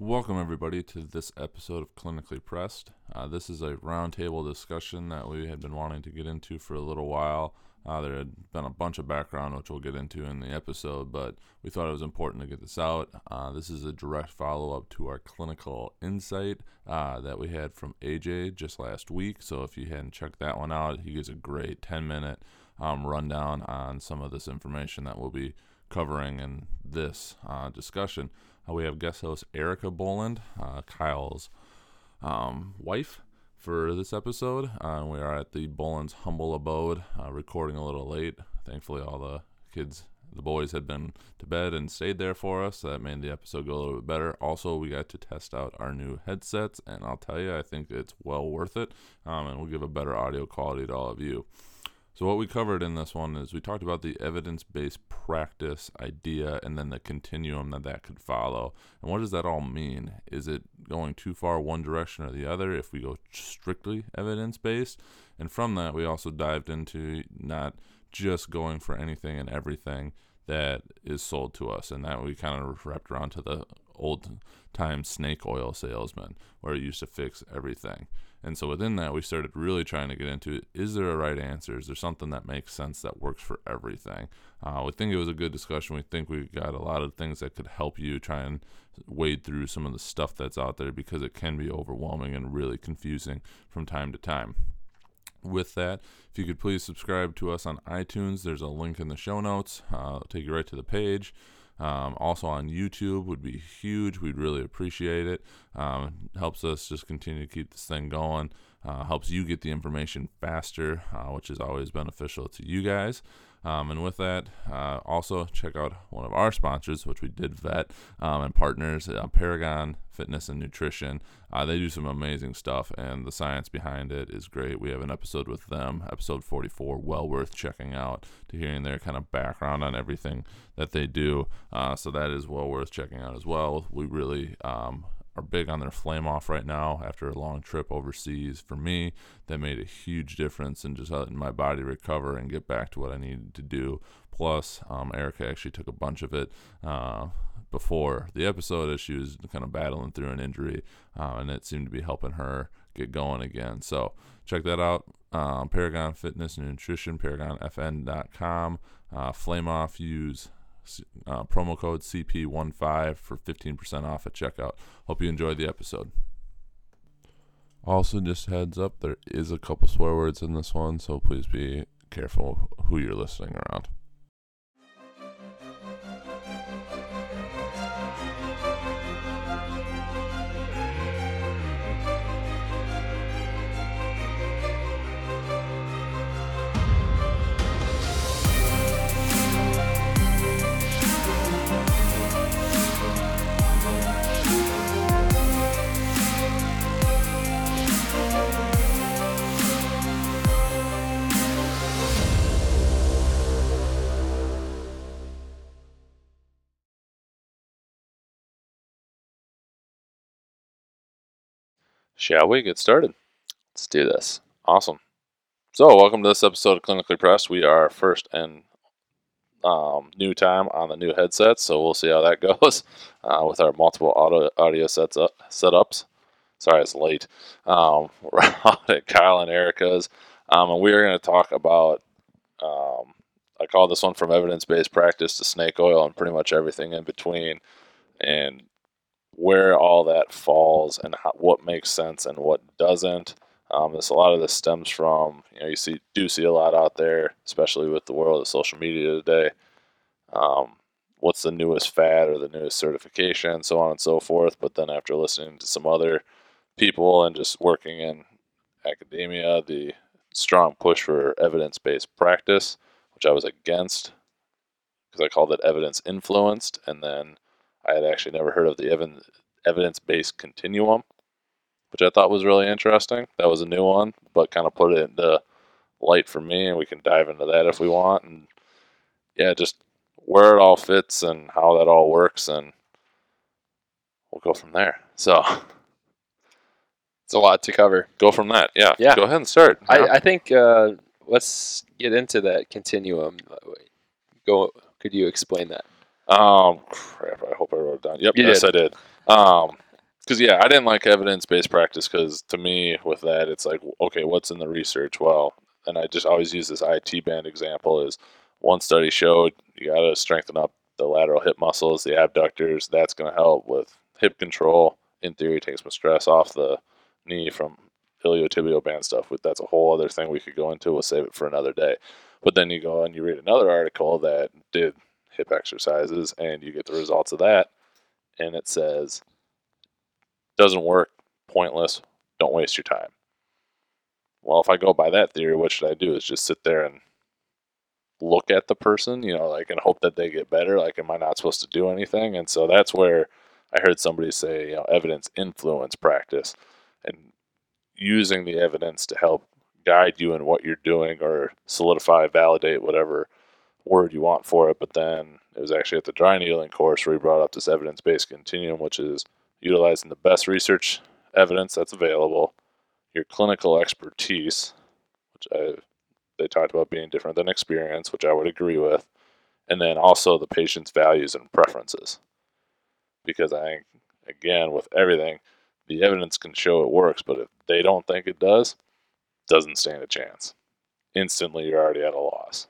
Welcome, everybody, to this episode of Clinically Pressed. Uh, this is a roundtable discussion that we had been wanting to get into for a little while. Uh, there had been a bunch of background, which we'll get into in the episode, but we thought it was important to get this out. Uh, this is a direct follow up to our clinical insight uh, that we had from AJ just last week. So if you hadn't checked that one out, he gives a great 10 minute um, rundown on some of this information that we'll be covering in this uh, discussion. Uh, we have guest host Erica Boland, uh, Kyle's um, wife, for this episode. Uh, we are at the Boland's humble abode, uh, recording a little late. Thankfully, all the kids, the boys, had been to bed and stayed there for us. So that made the episode go a little bit better. Also, we got to test out our new headsets, and I'll tell you, I think it's well worth it, um, and we'll give a better audio quality to all of you. So, what we covered in this one is we talked about the evidence based practice idea and then the continuum that that could follow. And what does that all mean? Is it going too far one direction or the other if we go strictly evidence based? And from that, we also dived into not just going for anything and everything that is sold to us. And that we kind of wrapped around to the old time snake oil salesman where it used to fix everything. And so within that, we started really trying to get into is there a right answer? Is there something that makes sense that works for everything? Uh, we think it was a good discussion. We think we got a lot of things that could help you try and wade through some of the stuff that's out there because it can be overwhelming and really confusing from time to time. With that, if you could please subscribe to us on iTunes, there's a link in the show notes. Uh, I'll take you right to the page. Um, also on YouTube would be huge. We'd really appreciate it. Um, helps us just continue to keep this thing going. Uh, helps you get the information faster, uh, which is always beneficial to you guys. Um, and with that, uh, also check out one of our sponsors, which we did vet, um, and partners, uh, Paragon Fitness and Nutrition. Uh, they do some amazing stuff, and the science behind it is great. We have an episode with them, episode 44, well worth checking out to hearing their kind of background on everything that they do. Uh, so that is well worth checking out as well. We really um, are big on their flame off right now after a long trip overseas. For me, that made a huge difference in just letting my body recover and get back to what I needed to do. Plus, um, Erica actually took a bunch of it uh, before the episode as she was kind of battling through an injury, uh, and it seemed to be helping her get going again. So check that out. Um, Paragon Fitness and Nutrition, ParagonFN.com. Uh, flame off, use uh, promo code CP15 for 15% off at checkout. Hope you enjoyed the episode. Also, just heads up, there is a couple swear words in this one, so please be careful who you're listening around. Shall we get started? Let's do this. Awesome. So, welcome to this episode of Clinically Pressed. We are first and um, new time on the new headsets, so we'll see how that goes uh, with our multiple audio, audio sets up, setups. Sorry, it's late. Um, we're out at Kyle and Erica's, um, and we are going to talk about. Um, I call this one from evidence based practice to snake oil and pretty much everything in between. And where all that falls and how, what makes sense and what doesn't. Um, this a lot of this stems from you know you see do see a lot out there, especially with the world of social media today. Um, what's the newest fad or the newest certification, so on and so forth. But then after listening to some other people and just working in academia, the strong push for evidence-based practice, which I was against because I called it evidence influenced, and then I had actually never heard of the evidence based continuum, which I thought was really interesting. That was a new one, but kind of put it into light for me, and we can dive into that if we want. And yeah, just where it all fits and how that all works, and we'll go from there. So it's a lot to cover. Go from that. Yeah. Yeah. Go ahead and start. I, I think uh, let's get into that continuum. Go. Could you explain that? Um, crap. I hope I wrote it down. Yep. You yes, did. I did. Um, because yeah, I didn't like evidence based practice because to me, with that, it's like, okay, what's in the research? Well, and I just always use this IT band example is one study showed you got to strengthen up the lateral hip muscles, the abductors. That's going to help with hip control. In theory, take some stress off the knee from iliotibial band stuff. But that's a whole other thing we could go into. We'll save it for another day. But then you go and you read another article that did hip exercises, and you get the results of that, and it says doesn't work, pointless, don't waste your time. Well, if I go by that theory, what should I do? Is just sit there and look at the person, you know, like and hope that they get better. Like, am I not supposed to do anything? And so that's where I heard somebody say, you know, evidence influence practice and using the evidence to help guide you in what you're doing or solidify, validate, whatever word you want for it. But then it was actually at the dry needling course where he brought up this evidence based continuum, which is utilizing the best research evidence that's available, your clinical expertise, which I, they talked about being different than experience, which I would agree with, and then also the patient's values and preferences. Because I think, again, with everything, the evidence can show it works, but if they don't think it does, doesn't stand a chance. Instantly, you're already at a loss.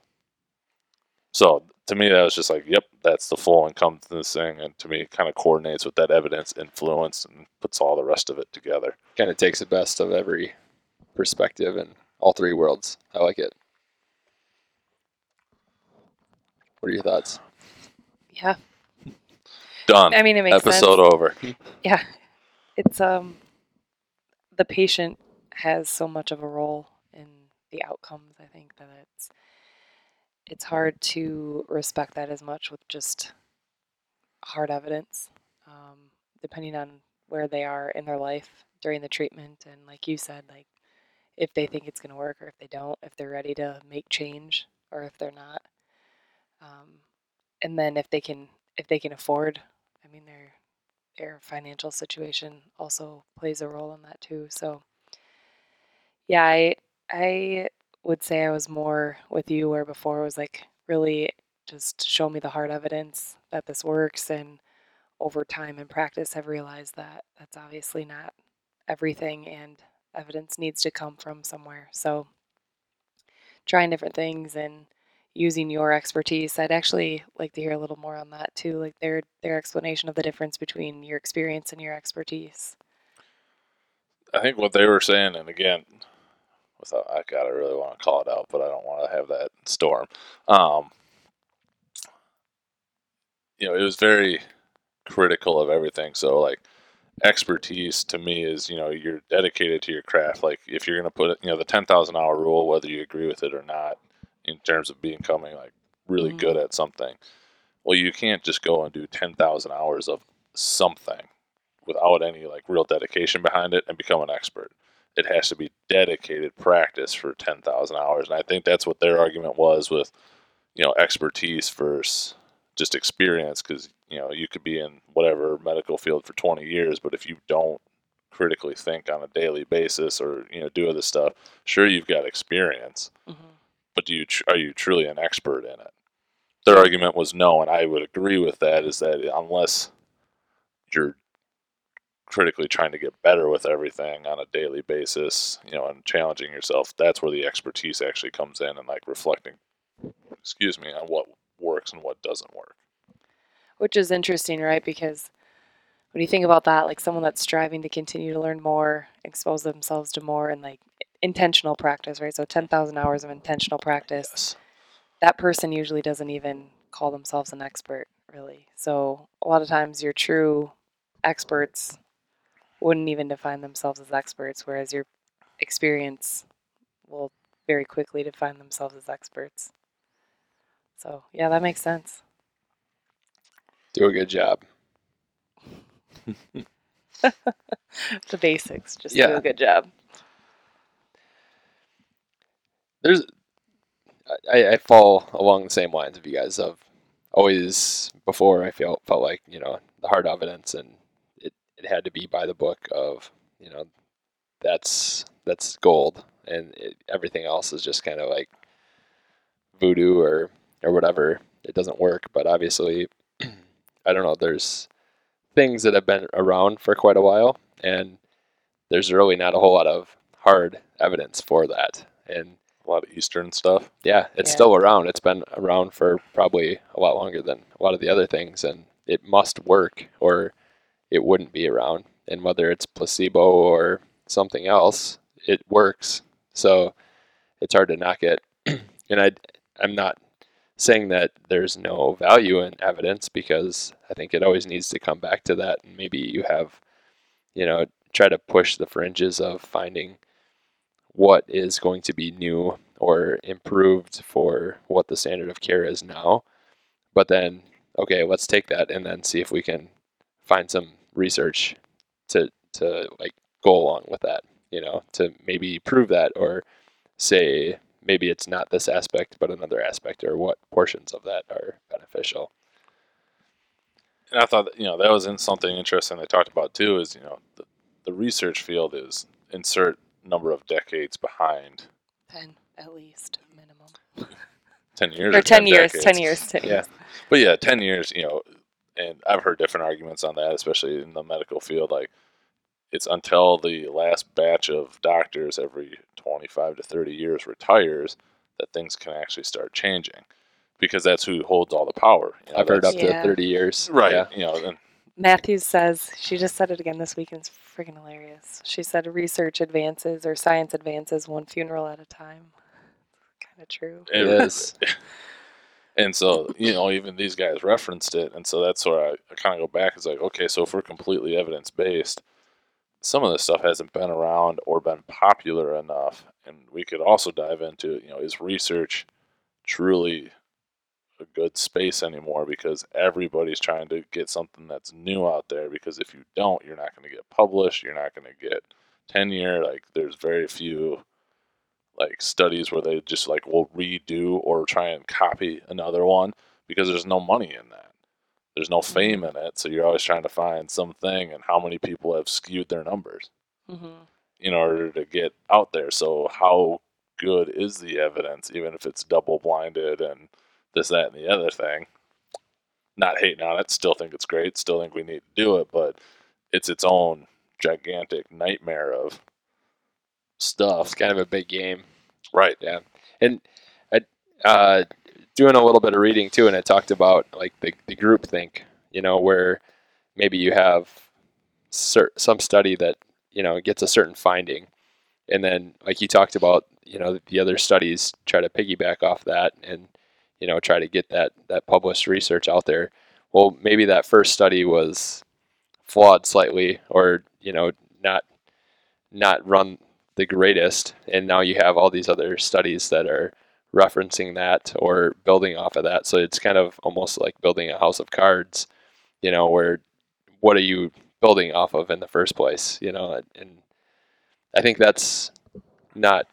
So to me, that was just like, yep, that's the full encompassing thing, and to me, it kind of coordinates with that evidence influence and puts all the rest of it together. Kind of takes the best of every perspective and all three worlds. I like it. What are your thoughts? Yeah. Done. I mean, it makes Episode sense. over. Yeah. It's um the patient has so much of a role in the outcomes. I think that it's it's hard to respect that as much with just hard evidence, um, depending on where they are in their life during the treatment. And like you said, like if they think it's going to work or if they don't, if they're ready to make change or if they're not. Um, and then if they can if they can afford, I mean, their their financial situation also plays a role in that too. So yeah, I I would say I was more with you where before it was like really just show me the hard evidence that this works and over time and practice have realized that that's obviously not everything and evidence needs to come from somewhere. So trying different things and using your expertise. I'd actually like to hear a little more on that too, like their their explanation of the difference between your experience and your expertise. I think what they were saying, and again, without I gotta really want to call it out, but I don't want to have that storm. Um, you know, it was very critical of everything. So like expertise to me is you know you're dedicated to your craft. Like if you're gonna put it, you know, the ten thousand hour rule, whether you agree with it or not, in terms of becoming like really Mhm. good at something. Well, you can't just go and do ten thousand hours of something without any like real dedication behind it and become an expert. It has to be dedicated practice for ten thousand hours, and I think that's what their argument was with, you know, expertise versus just experience. Because you know you could be in whatever medical field for twenty years, but if you don't critically think on a daily basis or you know do other stuff, sure you've got experience, hmm but do you tr- are you truly an expert in it? Their argument was no, and I would agree with that. Is that unless you're critically trying to get better with everything on a daily basis, you know, and challenging yourself, that's where the expertise actually comes in and like reflecting, excuse me, on what works and what doesn't work. Which is interesting, right? Because when you think about that, like someone that's striving to continue to learn more, expose themselves to more, and like intentional practice, right? So 10,000 hours of intentional practice, Yes. that person usually doesn't even call themselves an expert, really. So a lot of times your true experts wouldn't even define themselves as experts, whereas your experience will very quickly define themselves as experts. So yeah, that makes sense. Do a good job. The basics, just do a good job. There's, I, I fall along the same lines of you guys. Of always before I felt felt like you know the hard evidence, and it, it had to be by the book. Of you know, that's that's gold, and it, everything else is just kind of like voodoo or or whatever. It doesn't work, but obviously, I don't know. There's things that have been around for quite a while, and there's really not a whole lot of hard evidence for that. And A lot of Eastern stuff. yeah, it's Yeah. still around. It's been around for probably a lot longer than a lot of the other things, and it must work or it wouldn't be around. And whether it's placebo or something else, it works. So it's hard to knock it. and I, I'm not saying that there's no value in evidence because I think it always needs to come back to that. And maybe you have, you know, try to push the fringes of finding what is going to be new or improved for what the standard of care is now. But then, okay, let's take that and then see if we can find some research to to like go along with that, you know, to maybe prove that or say maybe it's not this aspect but another aspect or what portions of that are beneficial. And I thought, that, you know, that was in something interesting they talked about too. Is you know, the, the research field is insert number of decades behind. 10 at least, minimum. Ten years Or 10 years, decades. 10 years, 10 Yeah. years. But yeah, ten years, you know, and I've heard different arguments on that, especially in the medical field. Like, it's until the last batch of doctors every twenty-five to thirty years retires that things can actually start changing, because that's who holds all the power. you know, I've heard up that's- to 30 years. right. Yeah. You know, and Matthews says, she just said it again this week and it's freaking hilarious. She said research advances or science advances one funeral at a time. Kind of true. It it- is. And so, you know, even these guys referenced it. And so that's where I, I kind of go back. It's like, okay, so if we're completely evidence based, some of this stuff hasn't been around or been popular enough. And we could also dive into, you know, is research truly a good space anymore? Because everybody's trying to get something that's new out there. Because if you don't, you're not going to get published. You're not going to get tenure. Like, there's very few like studies where they just like will redo or try and copy another one because there's no money in that. There's no fame in it, so you're always trying to find something and how many people have skewed their numbers hmm in order to get out there. So how good is the evidence, even if it's double blinded and this, that, and the other thing? Not hating on it, still think it's great, still think we need to do it, but it's its own gigantic nightmare of stuff. It's kind of a big game. Right. Yeah, and I uh, doing a little bit of reading too, and it talked about like the the group think, you know, where maybe you have cer- some study that you know gets a certain finding, and then like you talked about, you know, the other studies try to piggyback off that and you know try to get that that published research out there. Well, maybe that first study was flawed slightly, or you know, not not run the greatest and now you have all these other studies that are referencing that or building off of that. So it's kind of almost like building a house of cards you know where what are you building off of in the first place you know? And- i think that's not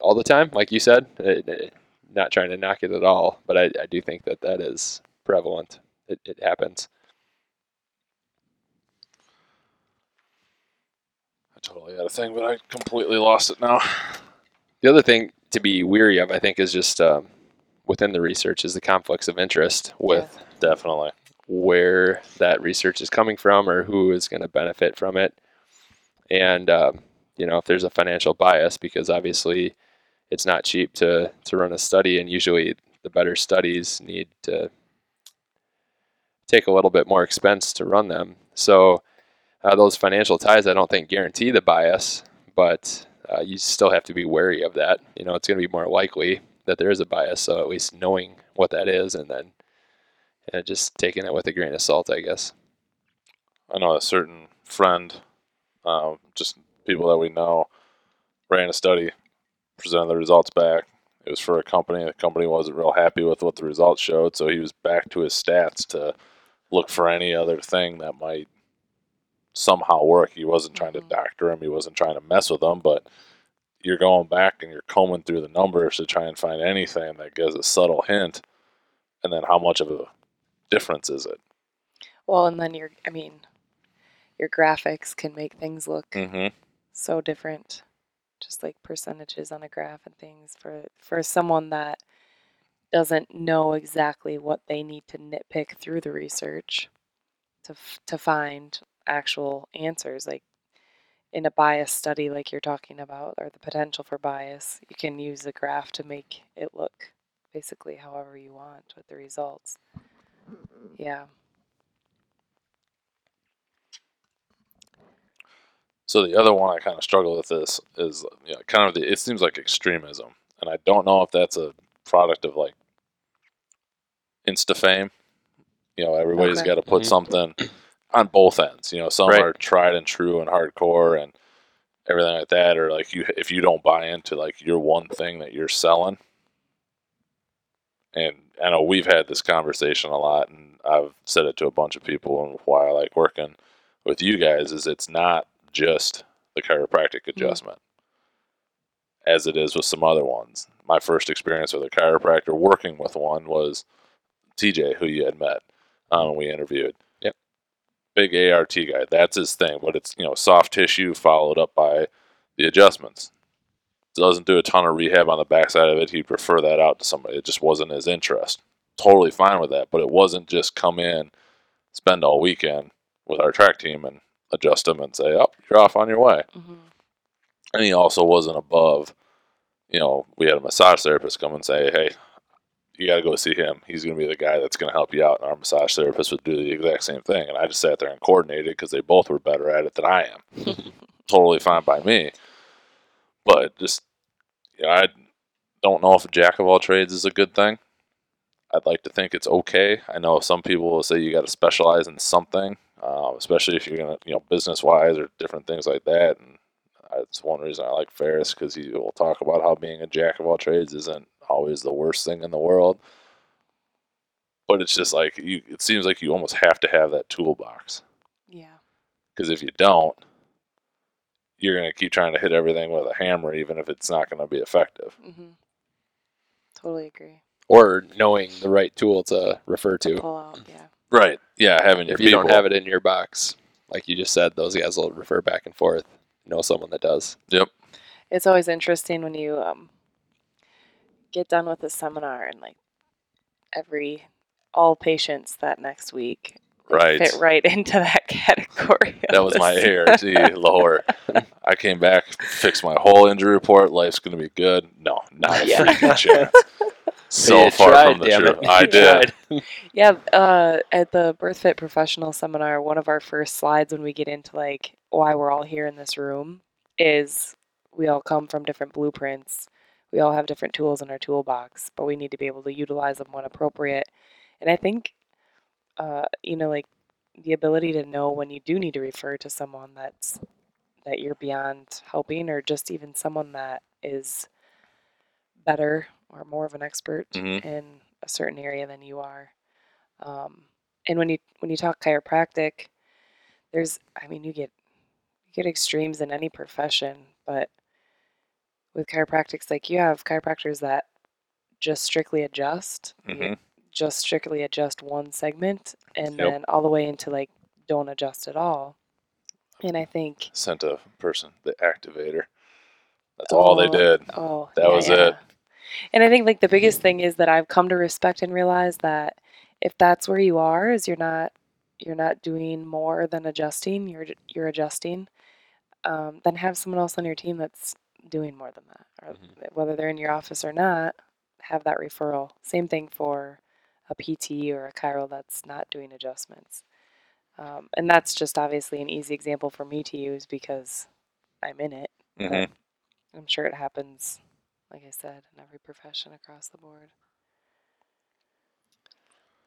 all the time like you said it, it- not trying to knock it at all but i, I do think that that is prevalent. It, it happens totally had a thing, but I completely lost it now. The other thing to be weary of, I think, is just um, within the research is the conflicts of interest with Definitely. where that research is coming from or who is going to benefit from it. And, um, you know, if there's a financial bias, because obviously it's not cheap to, to run a study, and usually the better studies need to take a little bit more expense to run them. So, uh, those financial ties, I don't think guarantee the bias, but uh, you still have to be wary of that. You know, it's going to be more likely that there is a bias. So at least knowing what that is, and then uh, just taking it with a grain of salt, I guess. I know a certain friend, uh, just people that we know, ran a study, presented the results back. It was for a company. The company wasn't real happy with what the results showed, so he was back to his stats to look for any other thing that might somehow work. He wasn't trying to Mhm. doctor him, he wasn't trying to mess with him, but you're going back and you're combing through the numbers to try and find anything that gives a subtle hint, and then how much of a difference is it? Well, and then your, I mean, your graphics can make things look Mm-hmm. so different just like percentages on a graph and things for for someone that doesn't know exactly what they need to nitpick through the research to f- to find actual answers like in a bias study like you're talking about or the potential for bias you can use the graph to make it look basically however you want with the results yeah So the other one I kind of struggle with this is you know, kind of the it seems like extremism, and I don't know if that's a product of like insta fame. You know, everybody's Okay. got to put Mhm. something on both ends. You know, some Right. are tried and true and hardcore and everything like that, or like you if you don't buy into like your one thing that you're selling. And I know we've had this conversation a lot, and I've said it to a bunch of people, and why I like working with you guys is it's not just the chiropractic adjustment as it is with some other ones. My first experience with a chiropractor working with one was TJ, who you had met, um, we interviewed. Big ART guy. That's his thing, but it's you know soft tissue followed up by the adjustments. Doesn't do a ton of rehab on the backside of it. He'd prefer that out to somebody. It just wasn't his interest. Totally fine with that, but it wasn't just come in, spend all weekend with our track team and adjust them and say, "Oh, you're off on your way." hmm And he also wasn't above, you know, we had a massage therapist come and say, hey, you got to go see him. He's going to be the guy that's going to help you out. And our massage therapist would do the exact same thing. And I just sat there and coordinated because they both were better at it than I am. totally fine by me. But just, you know, I don't know if jack of all trades is a good thing. I'd like to think it's okay. I know some people will say you got to specialize in something, uh, especially if you're gonna, you know, business wise or different things like that. And that's one reason I like Ferriss because he will talk about how being a jack of all trades isn't always the worst thing in the world. But it's just like you. It seems like you almost have to have that toolbox yeah because if you don't, you're gonna keep trying to hit everything with a hammer, even if it's not gonna be effective. hmm totally agree or knowing the right tool to refer to to. pull out yeah Right. Yeah. Having your If you don't have it in your box, like you just said, those guys will refer back and forth. Know someone that does. Yep. It's always interesting when you um, get done with a seminar and like every all patients that next week Right. fit right into that category. That was my s- ART lower. I came back, fixed my whole injury report. Life's gonna be good. No, not a freaking chance. So You far tried, from the damn truth. it. I You did. tried. Yeah, uh, at the BirthFit professional seminar, one of our first slides when we get into like why we're all here in this room is we all come from different blueprints. We all have different tools in our toolbox, but we need to be able to utilize them when appropriate. And I think, uh, you know, like the ability to know when you do need to refer to someone that's that you're beyond helping, or just even someone that is better or more of an expert Mhm. in a certain area than you are. Um, and when you when you talk chiropractic, there's I mean you get you get extremes in any profession, but with chiropractics, like you have chiropractors that just strictly adjust, Mhm. just strictly adjust one segment, and Yep. then all the way into like don't adjust at all. And I think Sent a person, the activator. That's all they Oh, did. Oh, That was it. And I think like the biggest thing is that I've come to respect and realize that if that's where you are, is you're not you're not doing more than adjusting. You're you're adjusting. Um, then have someone else on your team that's doing more than that, or Mhm. whether they're in your office or not, have that referral. Same thing for a PT or a chiro that's not doing adjustments. Um, and that's just obviously an easy example for me to use because I'm in it. hmm I'm sure it happens, like I said, in every profession across the board.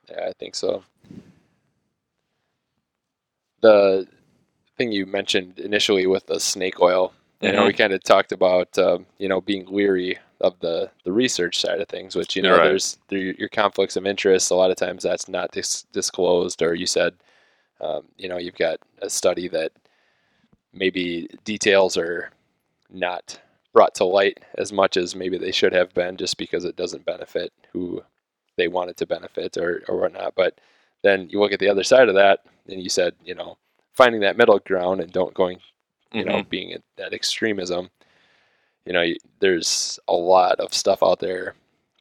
Yeah, I think so. The thing you mentioned initially with the snake oil, you know, we kind of talked about, um, you know, being leery of the, the research side of things, which, you know, Right. there's there, your conflicts of interest. A lot of times that's not dis- disclosed, or you said, um, you know, you've got a study that maybe details are not brought to light as much as maybe they should have been just because it doesn't benefit who they want it to benefit or, or whatnot. But then you look at the other side of that and you said, you know, finding that middle ground and don't going, you know, being at that extremism. You know, there's a lot of stuff out there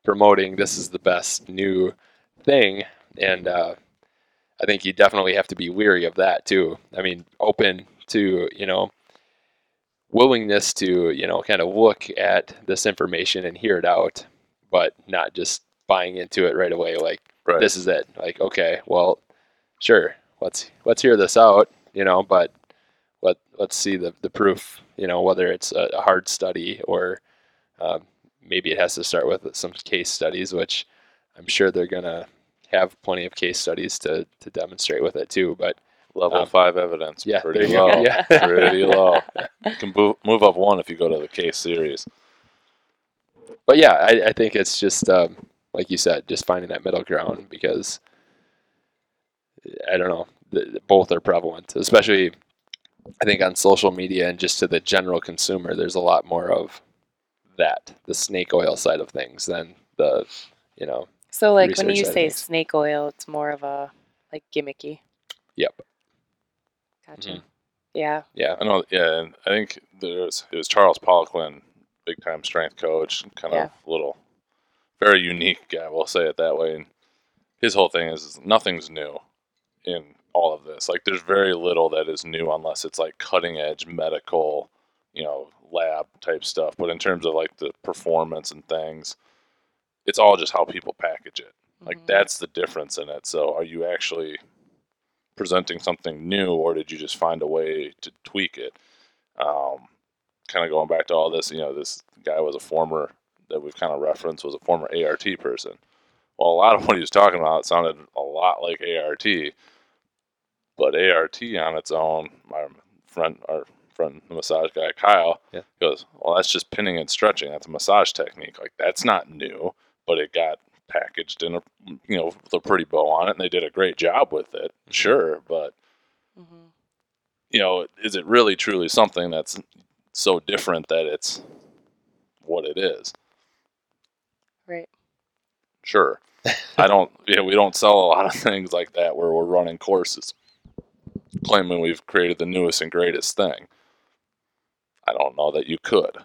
promoting this is the best new thing. And uh, I think you definitely have to be weary of that too. I mean, open to you know willingness to you know kind of look at this information and hear it out, but not just buying into it right away. Like Right. this is it. Like okay, well, sure, let's let's hear this out. You know, but let let's see the the proof. You know, whether it's a, a hard study or um, maybe it has to start with some case studies, which I'm sure they're gonna have plenty of case studies to to demonstrate with it too. But Level Um, five evidence. yeah, pretty low. Yeah. pretty low. You can move, move up one if you go to the case series. but yeah, I, I think it's just um, like you said, just finding that middle ground because I don't know, th- th- both are prevalent, especially I think on social media and just to the general consumer. There's a lot more of that, the snake oil side of things, than the you know. So like when you say things. snake oil, it's more of a like gimmicky. Yep. Gotcha. Mhm. Yeah. Yeah. I know. Yeah, and I think there's it was Charles Poliquin, big time strength coach, kind Yeah. of little, very unique guy. We'll say it that way. And his whole thing is, is nothing's new in all of this. Like there's very little that is new unless it's like cutting edge medical, you know, lab type stuff. But in terms of like the performance and things, it's all just how people package it. Like Mhm. that's the difference in it. So are you actually presenting something new, or did you just find a way to tweak it? Um, kind of going back to all this, you know, this guy was a former that we've kind of referenced was a former ART person. Well, a lot of what he was talking about sounded a lot like ART, but ART on its own, my friend, our friend, the massage guy Kyle, Yeah. goes, "Well, that's just pinning and stretching. That's a massage technique. Like that's not new, but it got packaged in a you know with a pretty bow on it, and they did a great job with it. Sure, but Mhm. you know, is it really truly something that's so different that it's what it is? Right. Sure. I don't, yeah, we don't sell a lot of things like that where we're running courses claiming we've created the newest and greatest thing. I don't know that you could.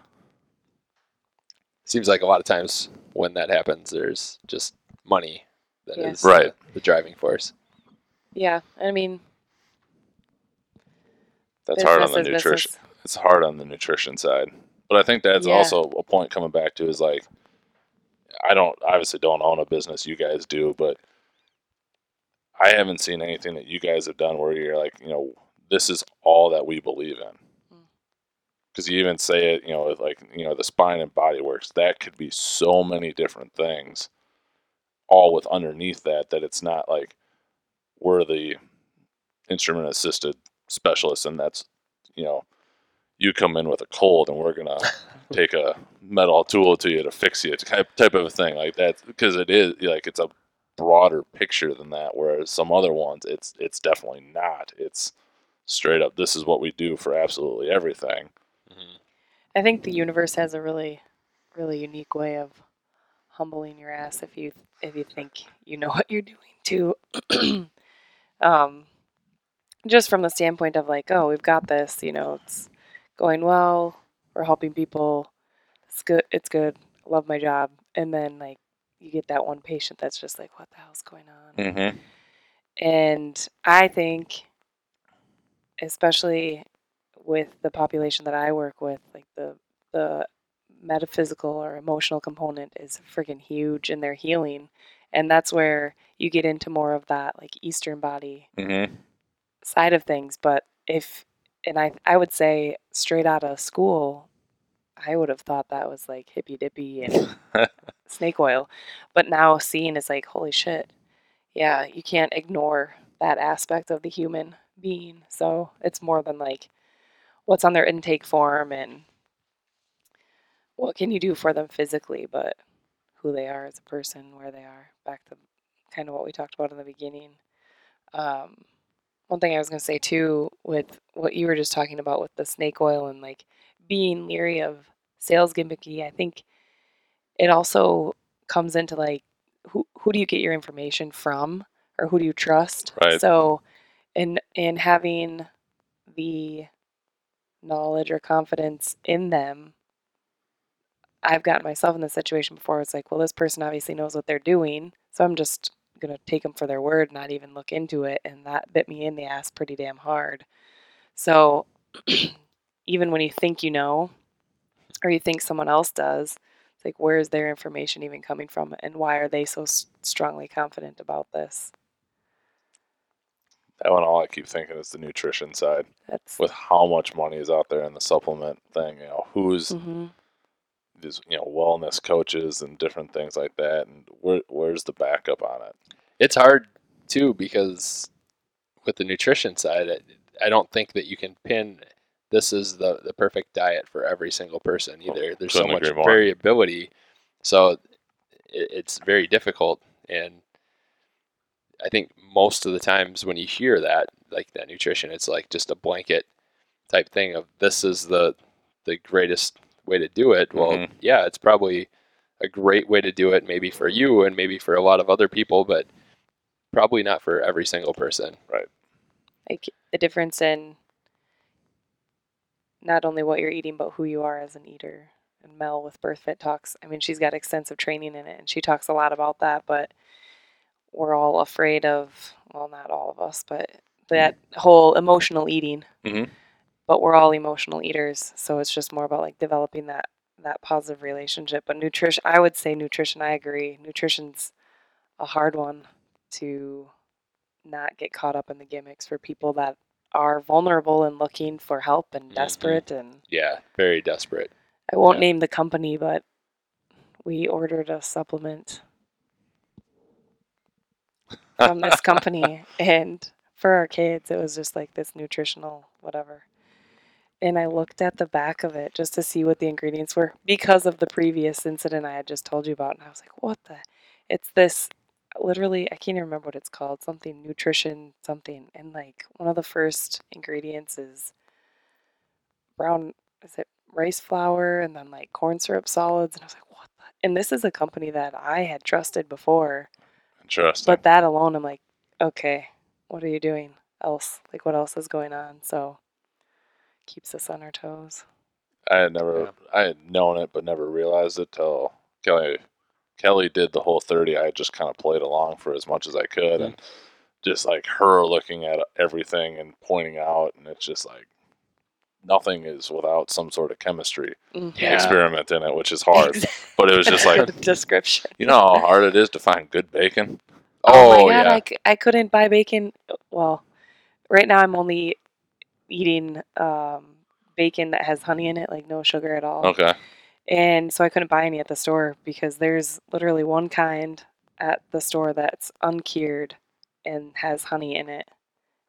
Seems like a lot of times when that happens, there's just money that is Yeah. Right. uh, the driving force. Yeah. I mean, That's hard on the nutrition. business. It's hard on the nutrition side. But I think that's Yeah. also a point coming back to is like, I don't obviously don't own a business. You guys do, but I haven't seen anything that you guys have done where you're like, you know, this is all that we believe in. Mm. Because you even say it, you know, with like you know the spine and body works. That could be so many different things, all with underneath that that it's not like we're the instrument assisted specialists, and that's you know, you come in with a cold and we're gonna take a metal tool to you to fix you, type type of a thing like that. Because it is like it's a broader picture than that. Whereas some other ones, it's it's definitely not. It's straight up. This is what we do for absolutely everything. I think the universe has a really, really unique way of humbling your ass if you if you think you know what you're doing too. um, just from the standpoint of like, oh, we've got this. You know, it's going well. We're helping people. It's good. It's good. I love my job. And then like you get that one patient that's just like, what the hell's going on? Mm-hmm. And I think, especially with the population that I work with, like the the metaphysical or emotional component is freaking huge in their healing, and that's where you get into more of that like Eastern body Mm-hmm. side of things. But if and I I would say straight out of school, I would have thought that was like hippy dippy and snake oil. But now seeing is like, holy shit. Yeah, you can't ignore that aspect of the human being. So it's more than like what's on their intake form and what can you do for them physically, but who they are as a person, where they are. Back to kind of what we talked about in the beginning. Um, one thing I was going to say too, with what you were just talking about with the snake oil and like being leery of sales gimmicky, I think it also comes into like who who do you get your information from or who do you trust? Right. So in in having the knowledge or confidence in them, I've gotten myself in this situation before. It's like, well, this person obviously knows what they're doing, so I'm just gonna take them for their word, not even look into it, and that bit me in the ass pretty damn hard. So even when you think you know, or you think someone else does, it's like where is their information even coming from, and why are they so s- strongly confident about this? That one, all I keep thinking is the nutrition side. That's With how much money is out there in the supplement thing, you know, who's hmm these, you know, wellness coaches and different things like that, and where where's the backup on it? It's hard too because with the nutrition side, I, I don't think that you can pin this is the, the perfect diet for every single person Oh, either. There's so much agree more. variability, so it, it's very difficult. And I think most of the times when you hear that, like that nutrition, it's like just a blanket type thing of this is the the greatest way to do it. Well, Mhm. yeah, it's probably a great way to do it, maybe for you and maybe for a lot of other people, but probably not for every single person. Right. Like the difference in not only what you're eating but who you are as an eater. And mel with birthfit talks i mean she's got extensive training in it and she talks a lot about that but we're all afraid of well not all of us but that whole emotional eating. Mhm. but we're all emotional eaters so it's just more about like developing that that positive relationship. But nutrition i would say nutrition i agree. Nutrition's a hard one to not get caught up in the gimmicks for people that are vulnerable and looking for help and Mhm. desperate and Yeah, very desperate. I won't Yeah. name the company but we ordered a supplement from this company and for our kids it was just like this nutritional whatever and I looked at the back of it just to see what the ingredients were because of the previous incident I had just told you about and I was like what the it's this literally I can't even remember what it's called something nutrition something and like one of the first ingredients is brown is it rice flour and then like corn syrup solids and I was like what the? and this is a company that I had trusted before Interesting. but that alone, I'm like, okay, what are you doing else? Like, what else is going on? So, keeps us on our toes. I had never, I had known it, but never realized it till Kelly. Kelly did the whole thirty. I just kind of played along for as much as I could, Mm. and just like her looking at everything and pointing out, and it's just like nothing is without some sort of chemistry Mhm. Yeah. experiment in it, which is hard. but it was just like, the description. you know how hard it is to find good bacon. Oh, my god, yeah. I, c- I couldn't buy bacon. Well, right now I'm only eating um, bacon that has honey in it, like no sugar at all. Okay, And so I couldn't buy any at the store because there's literally one kind at the store that's uncured and has honey in it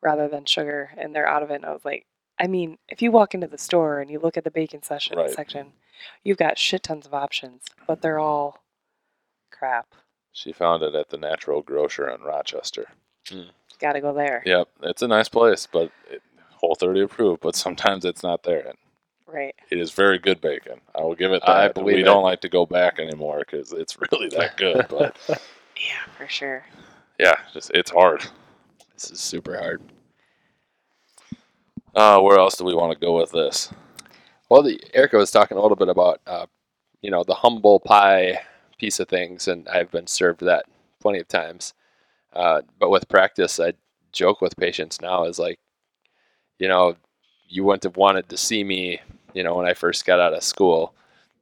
rather than sugar, and they're out of it. And I was like, I mean, if you walk into the store and you look at the bacon session Right. section, you've got shit tons of options, but they're all crap. she found it at the Natural Grocer in Rochester. Hmm. Got to go there. Yep, it's a nice place, but it, Whole 30 approved. But sometimes it's not there. And Right. it is very good bacon. I will give it that. I believe we it. don't like to go back anymore because it's really that good. But Yeah, for sure. yeah, just it's hard. This is super hard. Uh, where else do we want to go with this? Well, the, Erica was talking a little bit about, uh, you know, the humble pie piece of things, and I've been served that plenty of times. Uh, but with practice, I joke with patients now is like, you know, you wouldn't have wanted to see me, you know, when I first got out of school,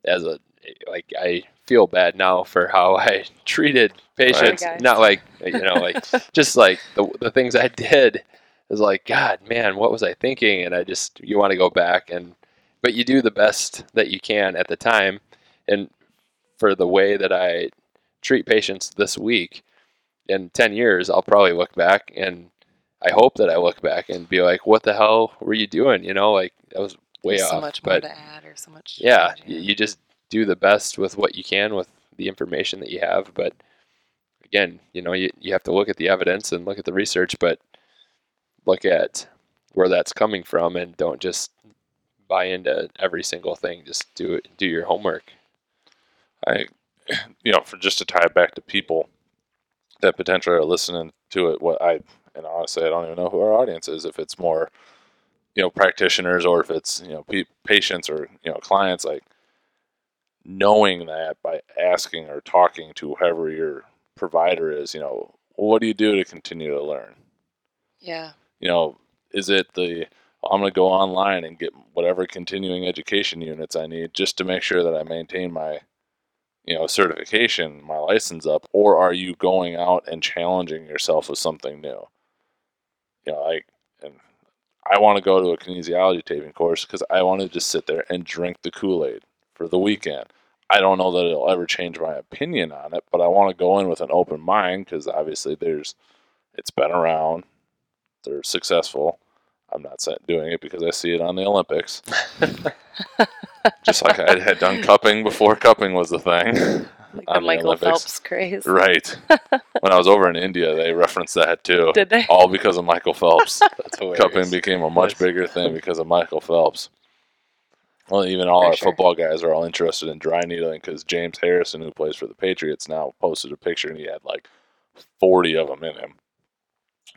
as a like I feel bad now for how I treated patients. guys. Not like you know, like just like the the things I did is like, God, man, what was I thinking? And I just you want to go back and but you do the best that you can at the time. And for the way that I treat patients this week, in 10 years, I'll probably look back and I hope that I look back and be like, what the hell were you doing? You know, like that was way There's off. so much more to add or so much. yeah, change, you, you just do the best with what you can with the information that you have. But again, you know, you, you have to look at the evidence and look at the research, but look at where that's coming from and don't just buy into every single thing. Just do it, do your homework. I, you know, for just to tie it back to people that potentially are listening to it, what I, and honestly, I don't even know who our audience is, if it's more, you know, practitioners or if it's, you know, pe- patients or, you know, clients, like knowing that by asking or talking to whoever your provider is, you know, what do you do to continue to learn? Yeah. You know, is it the I'm going to go online and get whatever continuing education units I need just to make sure that I maintain my you know certification, my license up, or are you going out and challenging yourself with something new? You know, like and I want to go to a kinesiology taping course because I want to just sit there and drink the Kool Aid for the weekend. I don't know that it'll ever change my opinion on it, but I want to go in with an open mind because obviously there's it's been around, they're successful. I'm not doing it because I see it on the Olympics. Just like I had done cupping before cupping was the thing. Like the the Michael Olympics. Phelps craze. Right. when I was over in India, they referenced that too. Did they? All because of Michael Phelps. That's hilarious. Cupping became a much bigger thing because of Michael Phelps. Well, even all For our sure. football guys are all interested in dry needling because James Harrison, who plays for the Patriots now, posted a picture and he had like 40 of them in him,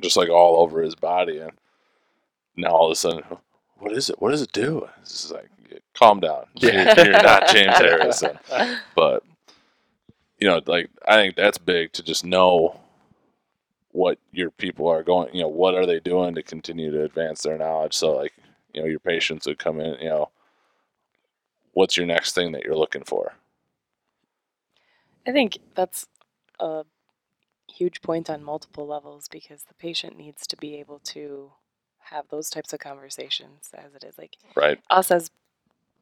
just like all over his body. And now all of a sudden, what is it? What does it do? It's just like, calm down. Yeah. You're, you're not James Harrison. But, you know, like, I think that's big to just know what your people are going, you know, what are they doing to continue to advance their knowledge. So, like, you know, your patients would come in, you know, what's your next thing that you're looking for? I think that's a huge point on multiple levels because the patient needs to be able to have those types of conversations as it is. Like Right. us as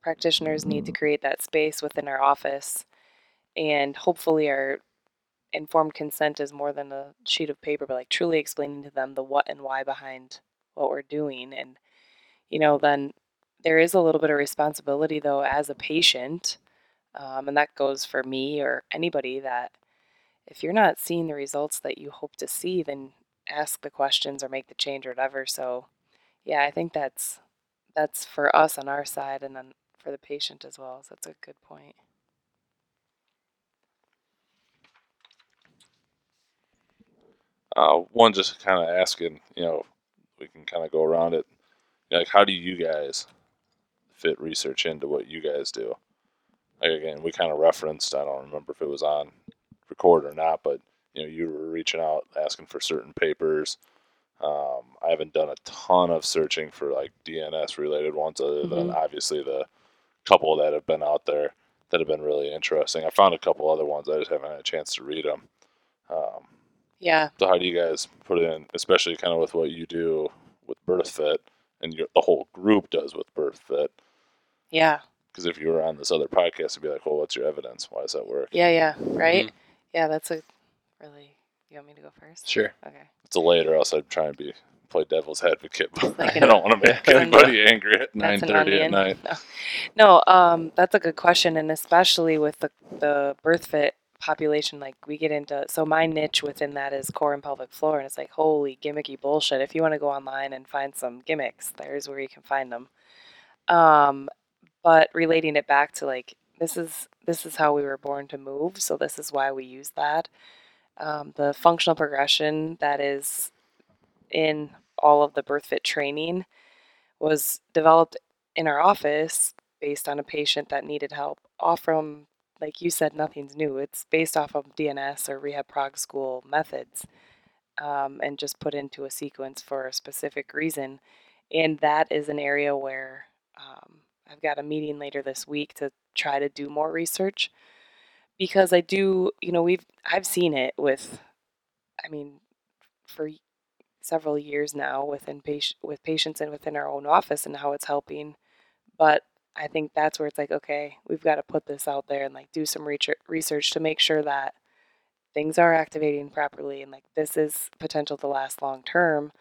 practitioners need to create that space within our office and hopefully our informed consent is more than a sheet of paper but like truly explaining to them the what and why behind what we're doing and you know then there is a little bit of responsibility though as a patient um, and that goes for me or anybody that if you're not seeing the results that you hope to see then ask the questions or make the change or whatever. So yeah i think that's that's for us on our side and then for the patient as well so that's a good point Uh, one, just kind of asking, you know, we can kind of go around it. You know, like, how do you guys fit research into what you guys do? Like, again, we kind of referenced, I don't remember if it was on record or not, but, you know, you were reaching out, asking for certain papers. Um, I haven't done a ton of searching for like DNS related ones, other than Mhm. obviously the couple that have been out there that have been really interesting. I found a couple other ones, I just haven't had a chance to read them. Um, yeah so how do you guys put it in, especially kind of with what you do with BirthFit and your, the whole group does with BirthFit? yeah Because if you were on this other podcast, it'd be like, well, what's your evidence? Why does that work? yeah yeah right yeah that's a really you want me to go first Sure. okay It's a later, else I'd try and be play devil's advocate, but Like I an- don't want to make an- anybody angry at nine That's an thirty at onion. night. No, um, that's a good question, and especially with the the BirthFit population, like we get into. So my niche within that is core and pelvic floor, and it's like holy gimmicky bullshit. If you want to go online and find some gimmicks, there's where you can find them. Um, but relating it back to like this is this is how we were born to move, so this is why we use that. Um, the functional progression that is in all of the BirthFit training was developed in our office based on a patient that needed help off from like you said nothing's new it's based off of dns or rehab Prague school methods um, and just put into a sequence for a specific reason and that is an area where um, i've got a meeting later this week to try to do more research because i do you know we've i've seen it with i mean for several years now within patient with patients and within our own office and how it's helping. But I think that's where it's like, okay, we've got to put this out there and like do some research to make sure that things are activating properly and like this is potential to last long term.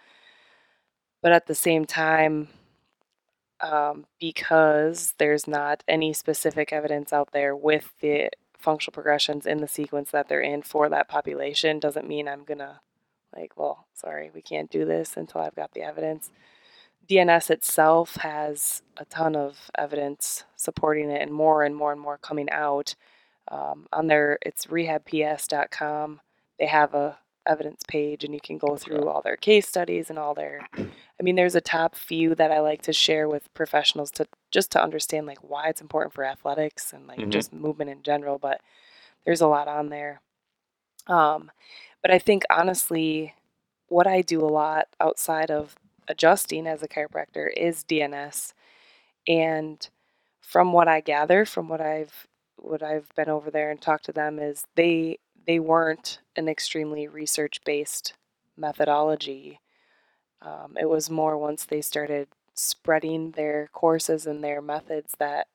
But at the same time, um, because there's not any specific evidence out there with the functional progressions in the sequence that they're in for that population, doesn't mean I'm gonna like, well, sorry, we can't do this until I've got the evidence. DNS itself has a ton of evidence supporting it, and more and more and more coming out. Um, on their, it's rehabps.com. They have a evidence page, and you can go through all their case studies and all their. I mean, there's a top few that I like to share with professionals to just to understand like why it's important for athletics and like Mhm. just movement in general. But there's a lot on there. Um, But I think honestly, what I do a lot outside of adjusting as a chiropractor is DNS. And from what I gather, from what I've what I've been over there and talked to them is they they weren't an extremely research based methodology. Um, it was more once they started spreading their courses and their methods that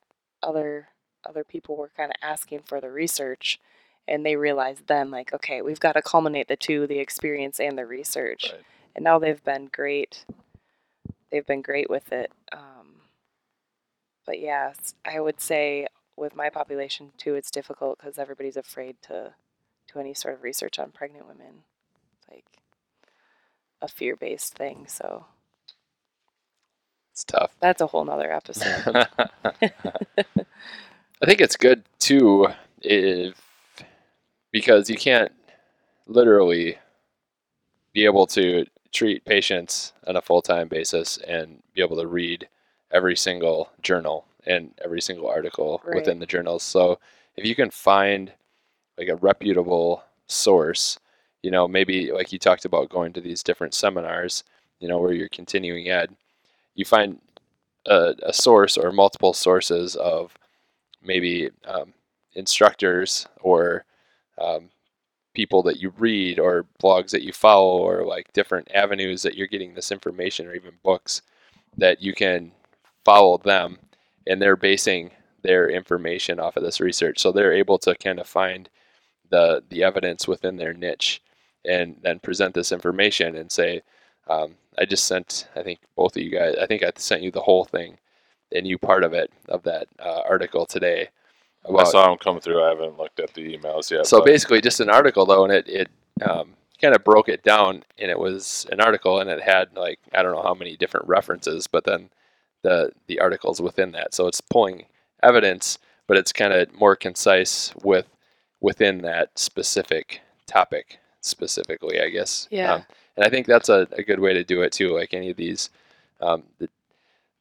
other other people were kind of asking for the research and they realized then like okay we've got to culminate the two the experience and the research Right. and now they've been great they've been great with it um, but yeah i would say with my population too it's difficult because everybody's afraid to do any sort of research on pregnant women it's like a fear-based thing so It's tough. that's a whole nother episode I think it's good too if because you can't literally be able to treat patients on a full-time basis and be able to read every single journal and every single article Right. within the journals. So if you can find like a reputable source, you know, maybe like you talked about going to these different seminars, you know, where you're continuing ed, you find a, a source or multiple sources of maybe um, instructors or um, people that you read or blogs that you follow or like different avenues that you're getting this information or even books that you can follow them and they're basing their information off of this research. So they're able to kind of find the the evidence within their niche and then present this information and say um, i just sent i think both of you guys i think i sent you the whole thing and you part of it of that uh, article today I saw them come through. I haven't looked at the emails yet. so but basically just an article though and it, it um, kind of broke it down and it was an article and it had like i don't know how many different references but then the the articles within that so it's pulling evidence but it's kind of more concise with within that specific topic specifically i guess Yeah. um, and i think that's a, a good way to do it too like any of these um, the,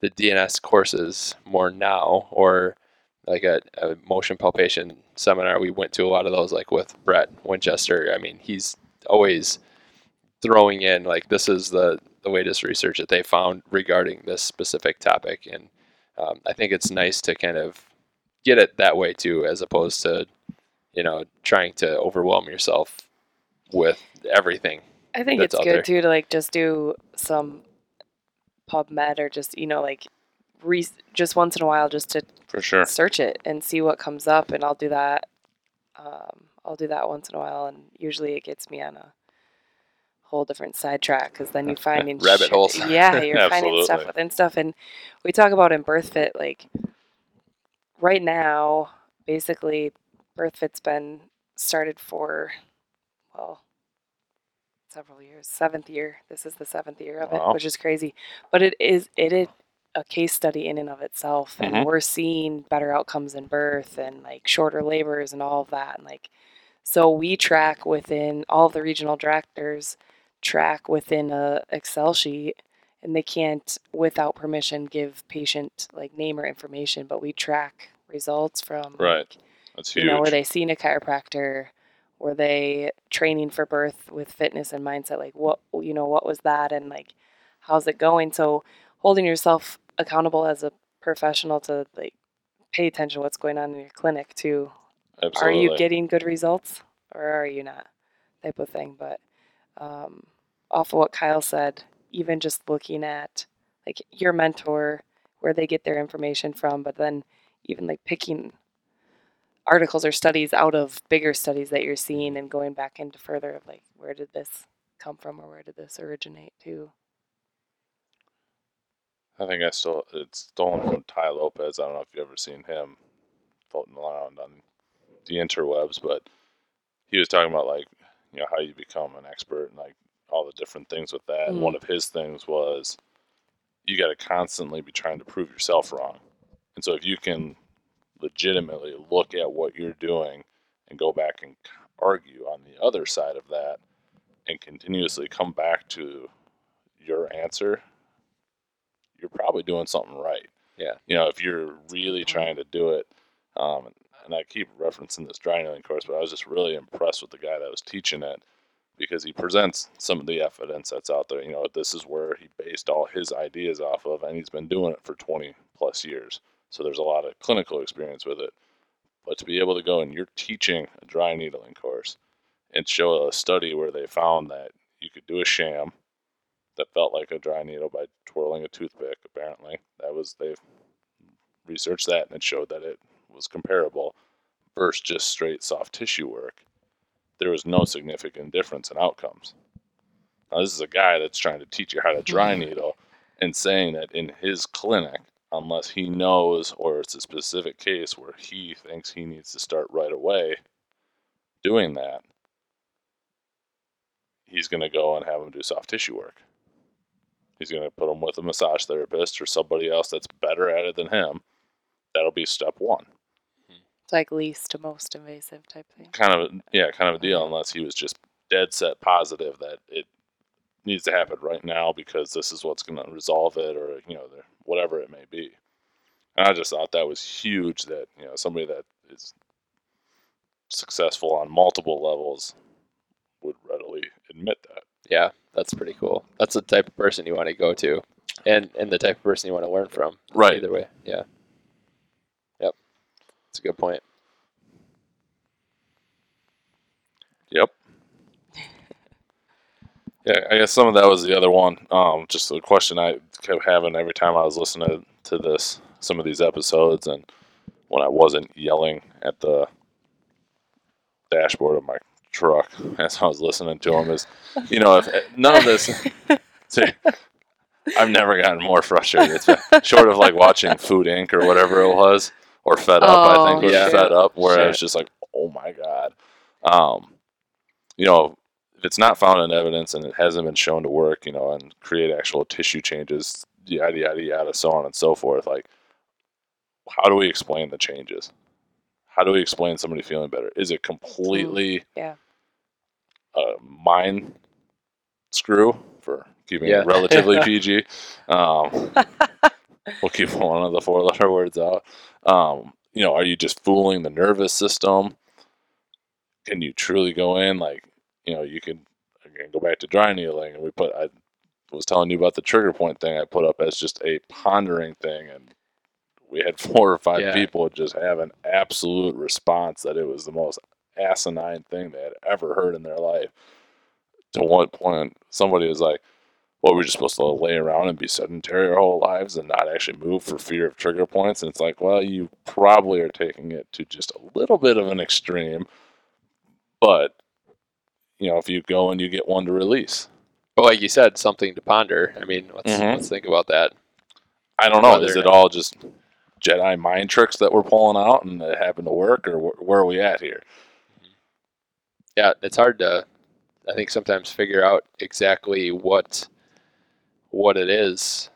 the dns courses more now or like a, a motion palpation seminar we went to a lot of those like with brett winchester i mean he's always throwing in like this is the the latest research that they found regarding this specific topic and um, i think it's nice to kind of get it that way too as opposed to you know trying to overwhelm yourself with everything I think it's good there. too to like just do some PubMed or just you know like re- just once in a while just to for sure. search it and see what comes up, and I'll do that. Um, I'll do that once in a while, and usually it gets me on a whole different sidetrack because then you find Rabbit holes. Yeah, you're finding stuff within stuff, and we talk about in BirthFit like right now, basically, BirthFit's been started for well several years seventh year this is the seventh year of Wow. it which is crazy but it is it is a case study in and of itself and Mhm. we're seeing better outcomes in birth and like shorter labors and all of that and like so we track within all the regional directors track within a excel sheet and they can't without permission give patient like name or information but we track results from Right. like, That's you huge. know, were they seeing a chiropractor? Were they training for birth with fitness and mindset? Like what you know, what was that and like how's it going? So holding yourself accountable as a professional to like pay attention to what's going on in your clinic too. Absolutely. Are you getting good results or are you not? Type of thing. But um, off of what Kyle said, even just looking at like your mentor, where they get their information from, but then even like picking articles or studies out of bigger studies that you're seeing and going back into further of like where did this come from or where did this originate to? I think I still it's stolen from Tai Lopez. I don't know if you've ever seen him floating around on the interwebs, but he was talking about like you know how you become an expert and like all the different things with that. And Mm. one of his things was you got to constantly be trying to prove yourself wrong. And so if you can legitimately look at what you're doing and go back and argue on the other side of that and continuously come back to your answer, you're probably doing something right. Yeah. You know, if you're really trying to do it, um, and I keep referencing this dry needling course, but I was just really impressed with the guy that was teaching it because he presents some of the evidence that's out there. You know, this is where he based all his ideas off of, and he's been doing it for 20 plus years. So there's a lot of clinical experience with it. But to be able to go and you're teaching a dry needling course and show a study where they found that you could do a sham that felt like a dry needle by twirling a toothpick, apparently. That was, they've researched that and it showed that it was comparable versus just straight soft tissue work there was no significant difference in outcomes. Now, this is a guy that's trying to teach you how to dry mm-hmm. needle and saying that in his clinic, unless he knows or it's a specific case where he thinks he needs to start right away doing that, he's going to go and have him do soft tissue work. He's going to put him with a massage therapist or somebody else that's better at it than him. That'll be step one. It's like least to most invasive type thing. kind of yeah, kind of a deal unless he was just dead set positive that it needs to happen right now because this is what's going to resolve it or you know whatever it may be. And I just thought that was huge that you know somebody that is successful on multiple levels would readily admit that. Yeah, that's pretty cool. That's the type of person you want to go to, and and the type of person you want to learn from. Right. Either way, yeah. Yep, that's a good point. Yep. Yeah, I guess some of that was the other one. Um, just a question I kept having every time I was listening to this, some of these episodes, and when I wasn't yelling at the dashboard of my truck as I was listening to them, is you know, if none of this, see, I've never gotten more frustrated. It's been, short of like watching Food Inc. or whatever it was, or Fed Up. I think Oh, was yeah. Fed Up, where I Sure. was just like, oh my god. Um, you know, if it's not found in evidence and it hasn't been shown to work, you know, and create actual tissue changes, yada yada yada, so on and so forth. Like, how do we explain the changes? How do we explain somebody feeling better? Is it completely yeah. A mind screw for keeping Yeah. it relatively PG? Um, we'll keep one of the four letter words out. Um, you know, are you just fooling the nervous system? Can you truly go in like, you know, you can again go back to dry needling and we put I was telling you about the trigger point thing I put up as just a pondering thing and we had four or five Yeah. people just have an absolute response that it was the most asinine thing they had ever heard in their life. To one point somebody was like, what we're just supposed to lay around and be sedentary our whole lives and not actually move for fear of trigger points and it's like well you probably are taking it to just a little bit of an extreme but you know if you go and you get one to release But like you said, something to ponder. I mean, let's Mhm. let's think about that. i don't know Whether is it all just jedi mind tricks that we're pulling out and it happened to work or wh- where are we at here Yeah, it's hard to, I think, sometimes figure out exactly what what it is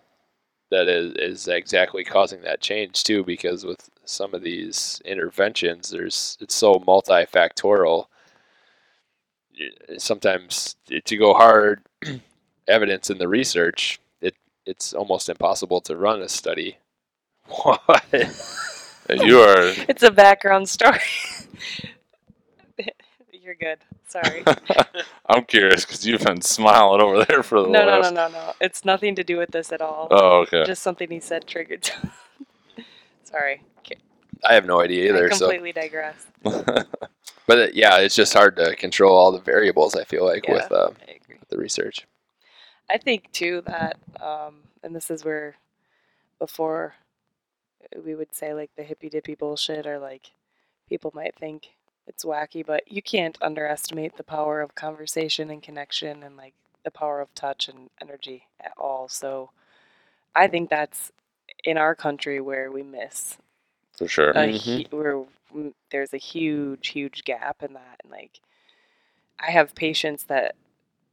that is is exactly causing that change too. Because with some of these interventions, there's it's so multifactorial. Sometimes to go hard evidence in the research, it it's almost impossible to run a study. What? You are It's a background story. You're good. Sorry. i'm curious because you've been smiling over there for the last. No, no, no, no, no. It's nothing to do with this at all. oh okay Just something he said triggered. Sorry. I have no idea either. I So completely digress. But it, yeah, it's just hard to control all the variables. I feel like Yeah. with uh, I agree. the research. I think too that, um, and this is where before we would say like the hippy dippy bullshit, or like people might think it's wacky, but you can't underestimate the power of conversation and connection, and like the power of touch and energy at all. So I think that's in our country where we miss for sure a Mhm. where there's a huge huge gap in that and like i have patients that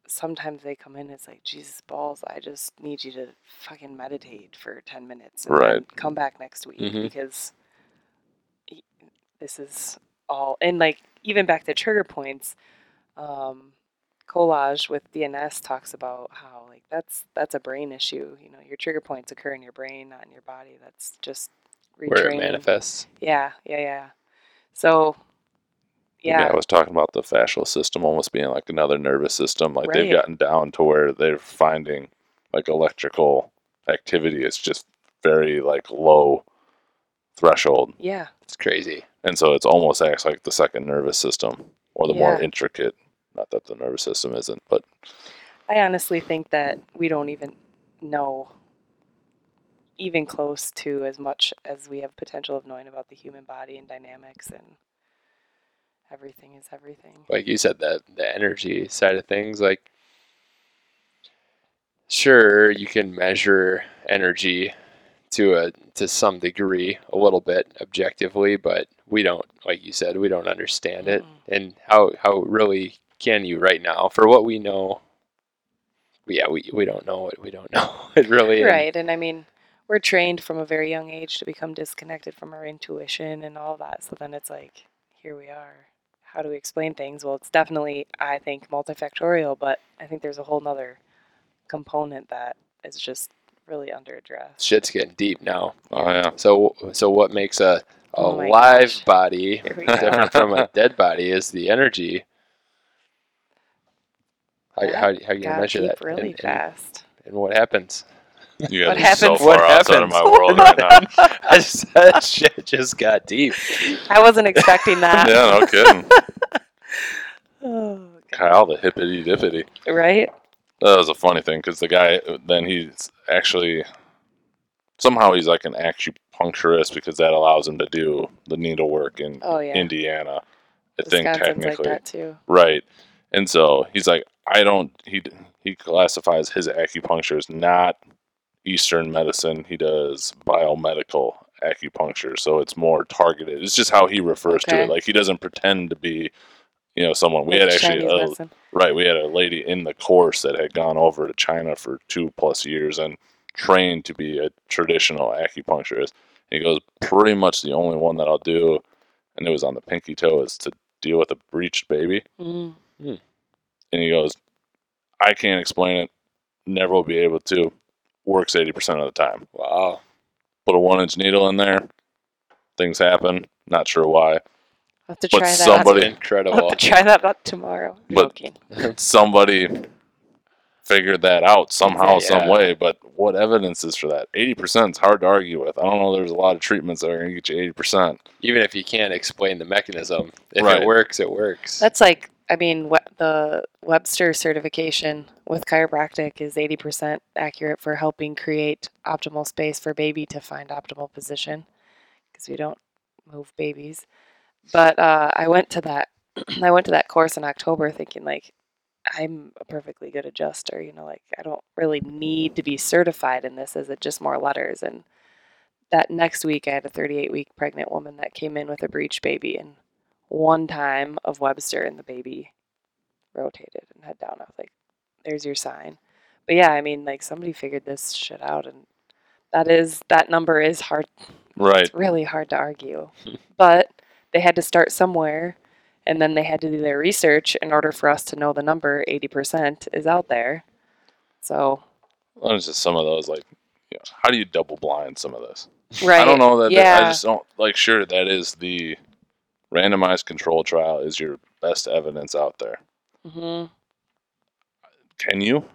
sometimes they come in and it's like jesus balls i just need you to fucking meditate for 10 minutes Right. come back next week Mhm. because this is all and like even back to trigger points um Kolar with dns talks about how like that's that's a brain issue you know your trigger points occur in your brain not in your body that's just Where it manifests. yeah, yeah, yeah. So, Yeah. I was talking about the fascial system almost being like another nervous system. Like they've gotten down to where they're finding like electrical activity is just very like low threshold, Yeah. It's crazy. And so it's almost acts like the second nervous system or the more intricate. Not that the nervous system isn't, but I honestly think that we don't even know even close to as much as we have potential of knowing about the human body and dynamics and everything is everything. Like you said, that the energy side of things, like sure you can measure energy to a to some degree, a little bit objectively, but we don't, like you said, we don't understand it. Mm-mm. And how how really can you right now for what we know? Yeah, we we don't know what we don't know. It really and- Right. And I mean, we're trained from a very young age to become disconnected from our intuition and all that. So then it's like, here we are. How do we explain things? Well, it's definitely, I think, multifactorial, but I think there's a whole nother component that is just really underaddressed. shit's getting deep now. oh yeah, So so what makes a a Oh live gosh. body Here we go. different from a dead body is the energy. How, how, how you gonna Got measure deep that? really and, and, fast. and what happens? Yeah, What guys are so happens? far What outside of my world right now. I just, that shit just got deep. I wasn't expecting that. yeah, no kidding. Oh, Kyle, the hippity dippity. right? That was a funny thing because the guy then he's actually somehow he's like an acupuncturist because that allows him to do the needlework in Oh yeah. Indiana. I think Wisconsin's like technically, that too. right? And so he's like, I don't. He he classifies his acupuncture as not Eastern medicine. He does biomedical acupuncture, so it's more targeted. It's just how he refers to it. Like he doesn't pretend to be, you know, someone. We Like had actually Chinese a, medicine. Right, we had a lady in the course that had gone over to China for two plus years and trained to be a traditional acupuncturist. And he goes, pretty much the only one that I'll do, and it was on the pinky toe, is to deal with a breached baby. Mm. And he goes, I can't explain it, never will be able to. Works 80% of the time. Wow. Put a one inch needle in there, things happen, not sure why. I'll have to But try that. somebody- I'll Incredible. have to try that out tomorrow. But- Joking. somebody figured that out somehow, some way. But what evidence is for that? Eighty percent is hard to argue with. I don't know. There's a lot of treatments that are going to get you eighty percent. Even if you can't explain the mechanism, if Right. it works, it works. That's like, I mean, we- the Webster certification with chiropractic is 80% accurate for helping create optimal space for baby to find optimal position because we don't move babies. But uh, I went to that, I went to that course in October thinking like, I'm a perfectly good adjuster, you know, like I don't really need to be certified in this. Is it just more letters? And that next week, I had a 38 week pregnant woman that came in with a breech baby, and one time of Webster and the baby rotated and head down. I was like, there's your sign. But yeah, I mean, like somebody figured this shit out, and that is that number is hard. Right. It's really hard to argue, but they had to start somewhere, and then they had to do their research in order for us to know the number. Eighty percent is out there, so Well, it's just some of those like, you know, how do you double blind some of this? right. I don't know that. Yeah. I just don't like. Sure, that is the randomized control trial is your best evidence out there. hmm Can you?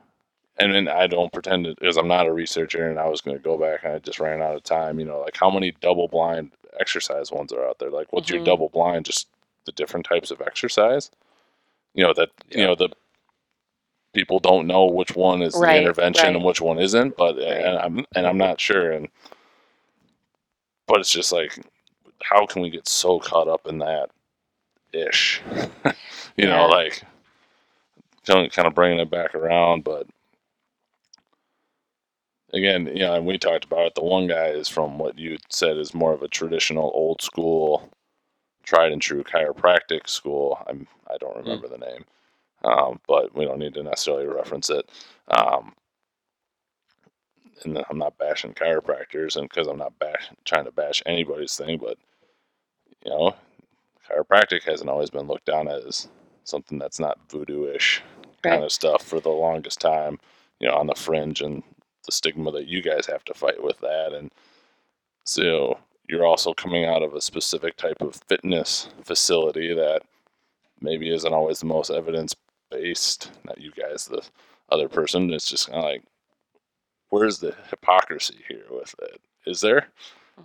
And then I don't pretend to, because I'm not a researcher, and I was going to go back, and I just ran out of time. You know, like how many double blind exercise ones are out there? Like, what's your Mhm. double blind? Just the different types of exercise. You know that you know the people don't know which one is Right, the intervention and which one isn't, but Right. and I'm and I'm not sure, and but it's just like, how can we get so caught up in that ish? you know, like kind of bringing it back around, but again, you know, and we talked about it. The one guy is from what you said is more of a traditional, old school, tried and true chiropractic school. I'm I don't remember the name, um, but we don't need to necessarily reference it. Um, and I'm not bashing chiropractors, and because I'm not bash, trying to bash anybody's thing, but you know, chiropractic hasn't always been looked down as something that's not voodoo-ish kind Right. of stuff for the longest time. You know, on the fringe and the stigma that you guys have to fight with that, and so you're also coming out of a specific type of fitness facility that maybe isn't always the most evidence based. Not you guys, the other person. It's just kind of like, where's the hypocrisy here with it? Is there? Mhm.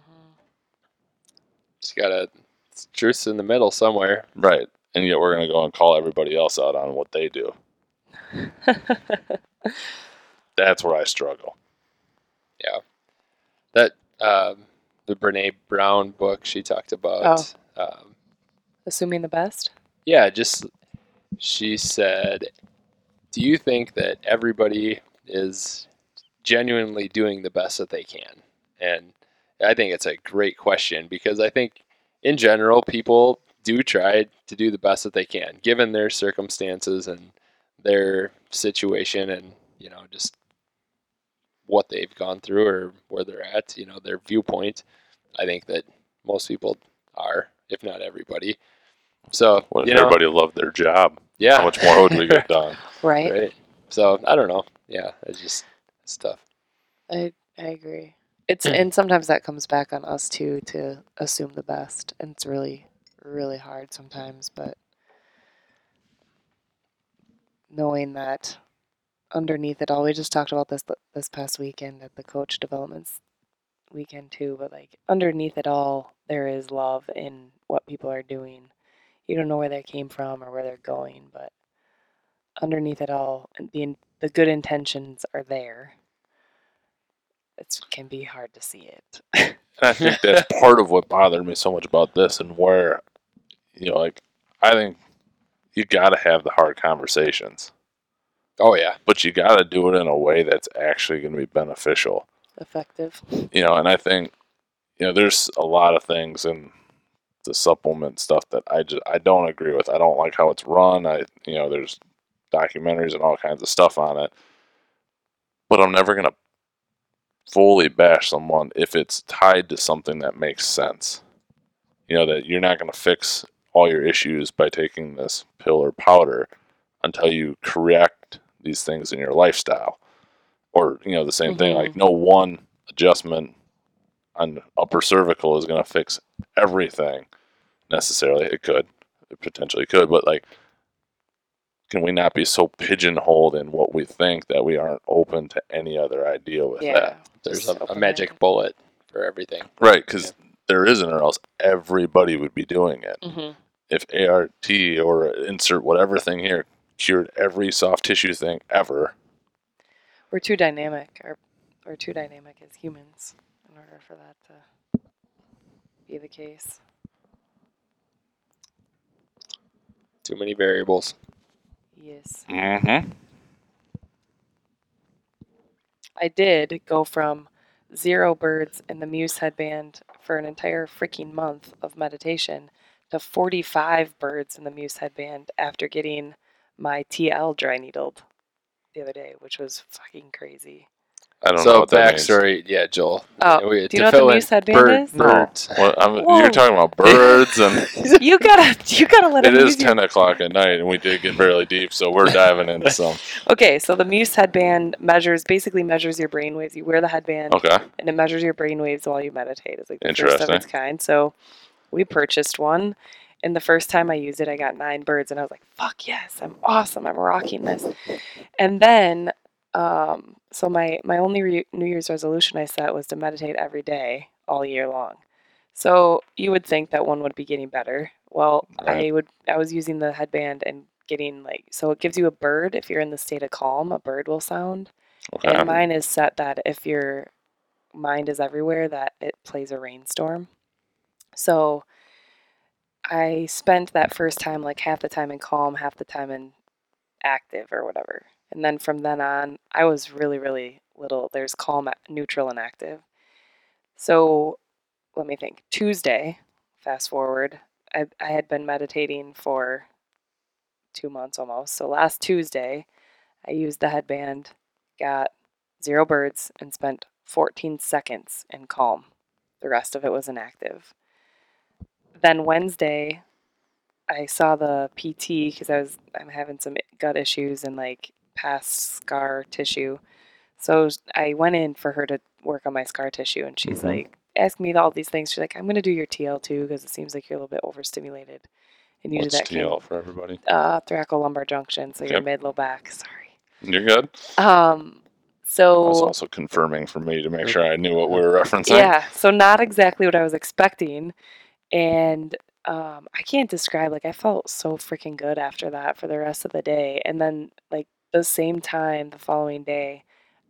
Just gotta truth in the middle somewhere. Right. And yet we're going to go and call everybody else out on what they do. That's where I struggle. Yeah, that um, the Brene Brown book she talked about. Um, Assuming the best. yeah, just she said, "Do you think that everybody is genuinely doing the best that they can?" And I think it's a great question because I think in general people do try to do the best that they can given their circumstances and their situation and you know just what they've gone through or where they're at, you know, their viewpoint. I think that most people are, if not everybody. So, What if you know, everybody loved their job? yeah, How much more would we get done? Right. right. So I don't know. Yeah, it's just it's tough. I I agree. It's hmm. and sometimes that comes back on us too to assume the best, and it's really really hard sometimes. But knowing that underneath it all, we just talked about this this past weekend at the coach developments weekend too. But like underneath it all, there is love in what people are doing. You don't know where they came from or where they're going, but underneath it all, the the good intentions are there it can be hard to see it. I think that's part of what bothered me so much about this and where, you know, like, I think you got to have the hard conversations, Oh yeah, but you got to do it in a way that's actually going to be beneficial. Effective. You know, and I think, you know, there's a lot of things in the supplement stuff that I just, I don't agree with. I don't like how it's run. I, you know, there's documentaries and all kinds of stuff on it, but I'm never going to fully bash someone if it's tied to something that makes sense. You know, that you're not going to fix all your issues by taking this pill or powder until you correct these things in your lifestyle. Or, you know, the same thing, Mhm. like no one adjustment on upper cervical is going to fix everything necessarily. It could, it potentially could, but like, can we not be so pigeonholed in what we think that we aren't open to any other idea with Yeah. that? there's a, a magic bullet for everything. Right, because there isn't, or else everybody would be doing it. Mm-hmm. If ART or insert whatever thing here cured every soft tissue thing ever, We're too dynamic. Or we're too dynamic as humans in order for that to be the case. Too many variables. Yes. mm-hmm. I did go from zero birds in the Muse headband for an entire freaking month of meditation to 45 birds in the Muse headband after getting my TL dry needled the other day, which was fucking crazy. I don't know So what that means. backstory, yeah, Joel. Oh, We- do you know what the fill Muse headband bird- is? No. birds. What, I'm, you're talking about birds, and You gotta, you gotta let it him is your- 10 o'clock at night, and we did get fairly deep, so we're diving into some. Okay, so the Muse headband measures, basically measures your brain waves. You wear the headband, Okay. and it measures your brain waves while you meditate. It's like the first of Interesting. its kind. So we purchased one, and the first time I used it, I got nine birds, and I was like, "Fuck yes, I'm awesome! I'm rocking this." And then, um, so my my only re- New Year's resolution I set was to meditate every day all year long. So you would think that one would be getting better. Well, I would. I was using the headband and getting like so it gives you a bird if you're in the state of calm. A bird will sound. Okay. And mine is set that if your mind is everywhere, that it plays a rainstorm. So I spent that first time like half the time in calm, half the time in active or whatever. And then from then on, I was really, really little. There's calm, neutral, and active. So let me think. Tuesday, fast forward, I, I had been meditating for two months almost. So last Tuesday, I used the headband, got zero birds, and spent 14 seconds in calm. The rest of it was inactive. Then Wednesday, I saw the PT because I was I'm having some gut issues and like past scar tissue. So I went in for her to work on my scar tissue, and she's Mhm. like, ask me all these things. She's like, I'm gonna do your TL too because it seems like you're a little bit overstimulated. and usually What's that came TL for everybody? uh, thoracolumbar junction, so your Okay. mid low back. Sorry. You're good. Um, so also confirming for me to make sure I knew what we were referencing. yeah, so not exactly what I was expecting, and um, I can't describe. Like I felt so freaking good after that for the rest of the day, and then like the same time the following day,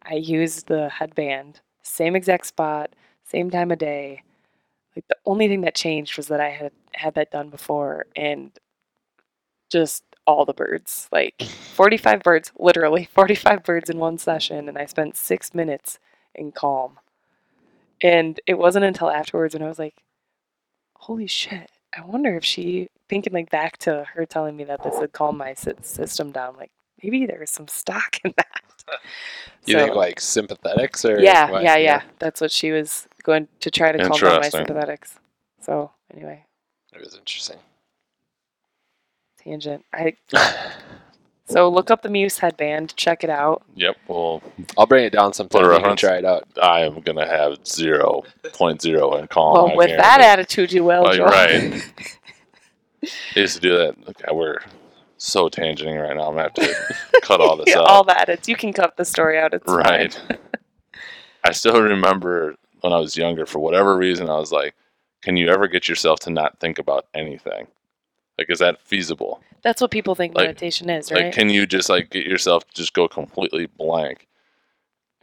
I used the headband, same exact spot, same time of day. Like the only thing that changed was that I had had that done before, and just all the birds, like 45 birds, literally 45 birds in one session, and I spent six minutes in calm. And it wasn't until afterwards when I was like, holy shit, I wonder if she, thinking like back to her telling me that this would calm my system down, like maybe there was some stock in that. You think like sympathetics or yeah, what? yeah, yeah. That's what she was going to try to calm down my sympathetics. So anyway, It was interesting. tangent. I so look up the Muse headband, check it out. Yep. Well, I'll bring it down sometime. Put a You can reference? try it out. I am gonna have zero point zero in calm. well, I with guarantee. that attitude, you will. Oh, right. I used to do that. Okay, we're so tangenting right now. I'm gonna have to cut all this Yeah, out. all the edits. You can cut the story out. It's fine. Right. I still remember when I was younger, for whatever reason, I was like, can you ever get yourself to not think about anything? Like, is that feasible? That's what people think Like- meditation is, Like, right? can you just like get yourself to just go completely blank?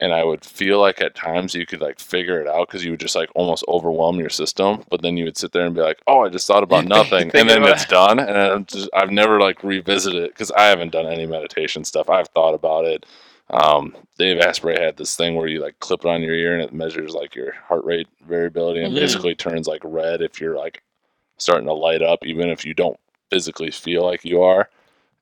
And I would feel like at times you could like figure it out because you would just like almost overwhelm your system. But then you would sit there and be like, "Oh, I just thought about nothing," and then it's done. And I'm just, I've never like revisited it because I haven't done any meditation stuff. I've thought about it. Um, Dave Asprey had this thing where you like clip it on your ear and it measures like your heart rate variability and Mhm. basically turns like red if you're like starting to light up, even if you don't physically feel like you are.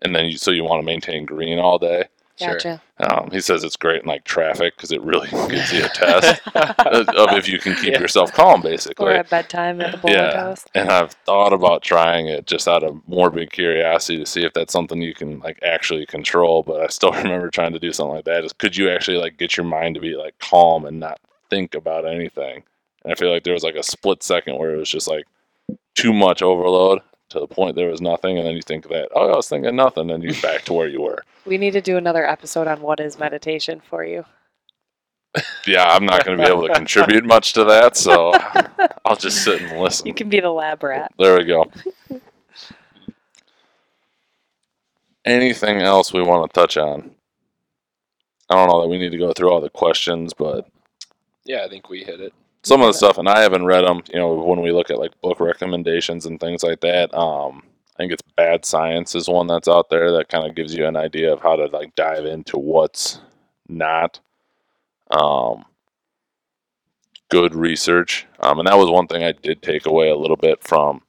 And then you so you want to maintain green all day. Sure. Gotcha. Um, he says it's great in like traffic because it really gives you a test of if you can keep Yeah. yourself calm, basically. Or basically. at bedtime at the bowling Yeah. house. And I've thought about trying it just out of morbid curiosity to see if that's something you can like actually control. But I still remember trying to do something like that. Is could you actually like get your mind to be like calm and not think about anything? And I feel like there was like a split second where it was just like too much overload to the point there was nothing, and then you think that oh I was thinking nothing, and you're back to where you were. We need to do another episode on what is meditation for you. Yeah, I'm not going to be able to contribute much to that, so I'll just sit and listen. You can be the lab rat. There we go. Anything else we want to touch on? I don't know that we need to go through all the questions, but Yeah, I think we hit it. Some of the stuff, and I haven't read them. You know, when we look at like book recommendations and things like that, um, I think it's Bad Science is one that's out there that kind of gives you an idea of how to like dive into what's not um, good research. Um, and that was one thing I did take away a little bit from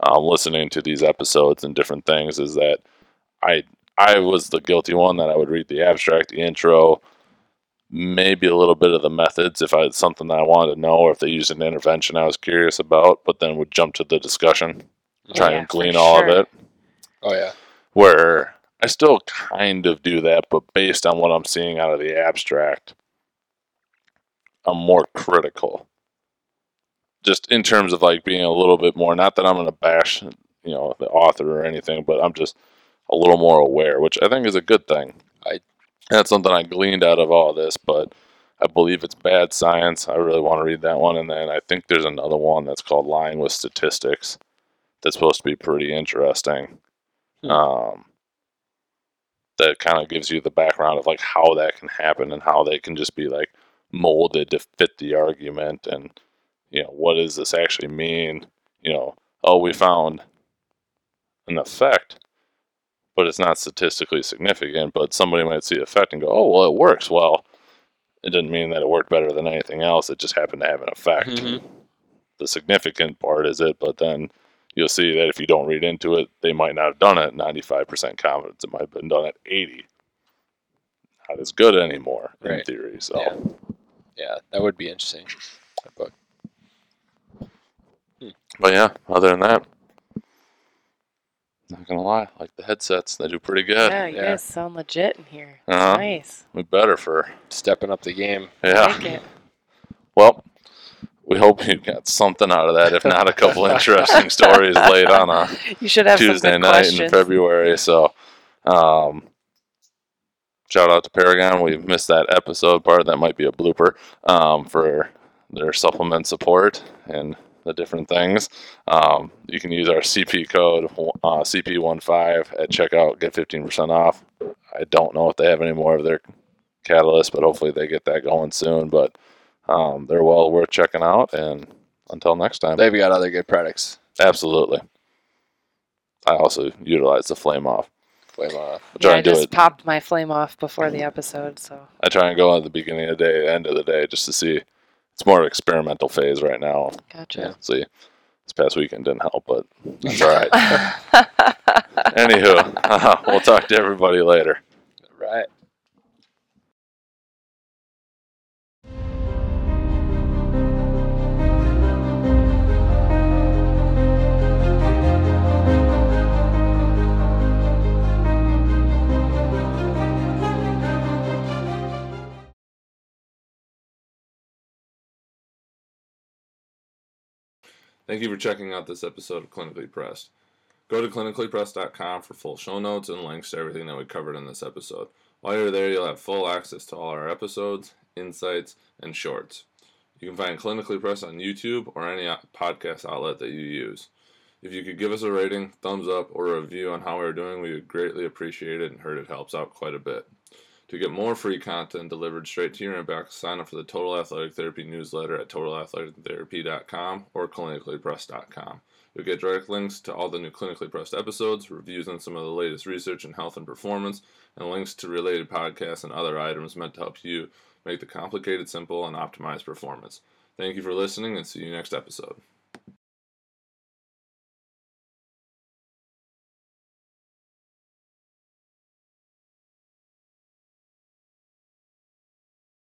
um, listening to these episodes and different things is that I I was the guilty one that I would read the abstract, the intro, maybe a little bit of the methods if I had something that I wanted to know or if they used an intervention I was curious about, but then would jump to the discussion, oh, try yeah, and for glean all sure. of it. Oh yeah. Where I still kind of do that, but based on what I'm seeing out of the abstract, I'm more critical. Just in terms of like being a little bit more, not that I'm going to bash, you know, the author or anything, but I'm just a little more aware, which I think is a good thing. That's something I gleaned out of all this, but I believe it's bad science. I really want to read that one, and then I think there's another one that's called Lying with Statistics. That's supposed to be pretty interesting. Hmm. Um, that kind of gives you the background of like how that can happen and how they can just be like molded to fit the argument and you know what does this actually mean you know oh we found an effect but it's not statistically significant but somebody might see the effect and go oh well it works well it didn't mean that it worked better than anything else it just happened to have an effect Mhm. the significant part is it but then you'll see that if you don't read into it they might not have done it 95% confidence it might have been done at 80 not as good anymore in Right. theory so Yeah. Yeah, that would be interesting. That book. But yeah, other than that, not gonna lie, like the headsets, they do pretty good. Yeah, you Yeah. guys sound legit in here. Uh-huh. Nice. We better for Stepping up the game. yeah. Like it. Well, we hope you got something out of that. If not, a couple interesting stories late on a You should have Tuesday some good night questions. in February. So, um, shout out to Paragon. We missed that episode part. That might be a blooper um, for their supplement support and the different things. Um, you can use our CP code uh, CP15 at checkout, get 15% off. I don't know if they have any more of their catalyst, but hopefully they get that going soon. But um, they're well worth checking out. And until next time, They've got other good products. absolutely. I also utilize the flame off. Flame off. I try Yeah, I and do just it. popped my flame off before the episode, so I try and go at the beginning of the day, end of the day, just to see. It's more experimental phase right now. gotcha. See, this past weekend didn't help, but that's all right. Anywho, we'll talk to everybody later. Right. Thank you for checking out this episode of Clinically Pressed. Go to clinicallypressed.com for full show notes and links to everything that we covered in this episode. While you're there, you'll have full access to all our episodes, insights, and shorts. You can find Clinically Pressed on YouTube or any podcast outlet that you use. If you could give us a rating, thumbs up, or a review on how we're doing, we would greatly appreciate it and heard it helps out quite a bit. To get more free content delivered straight to your inbox, sign up for the Total Athletic Therapy newsletter at totalathletictherapy.com or clinicallypressed.com. You'll get direct links to all the new Clinically Pressed episodes, reviews on some of the latest research in health and performance, and links to related podcasts and other items meant to help you make the complicated simple and optimize performance. Thank you for listening and see you next episode.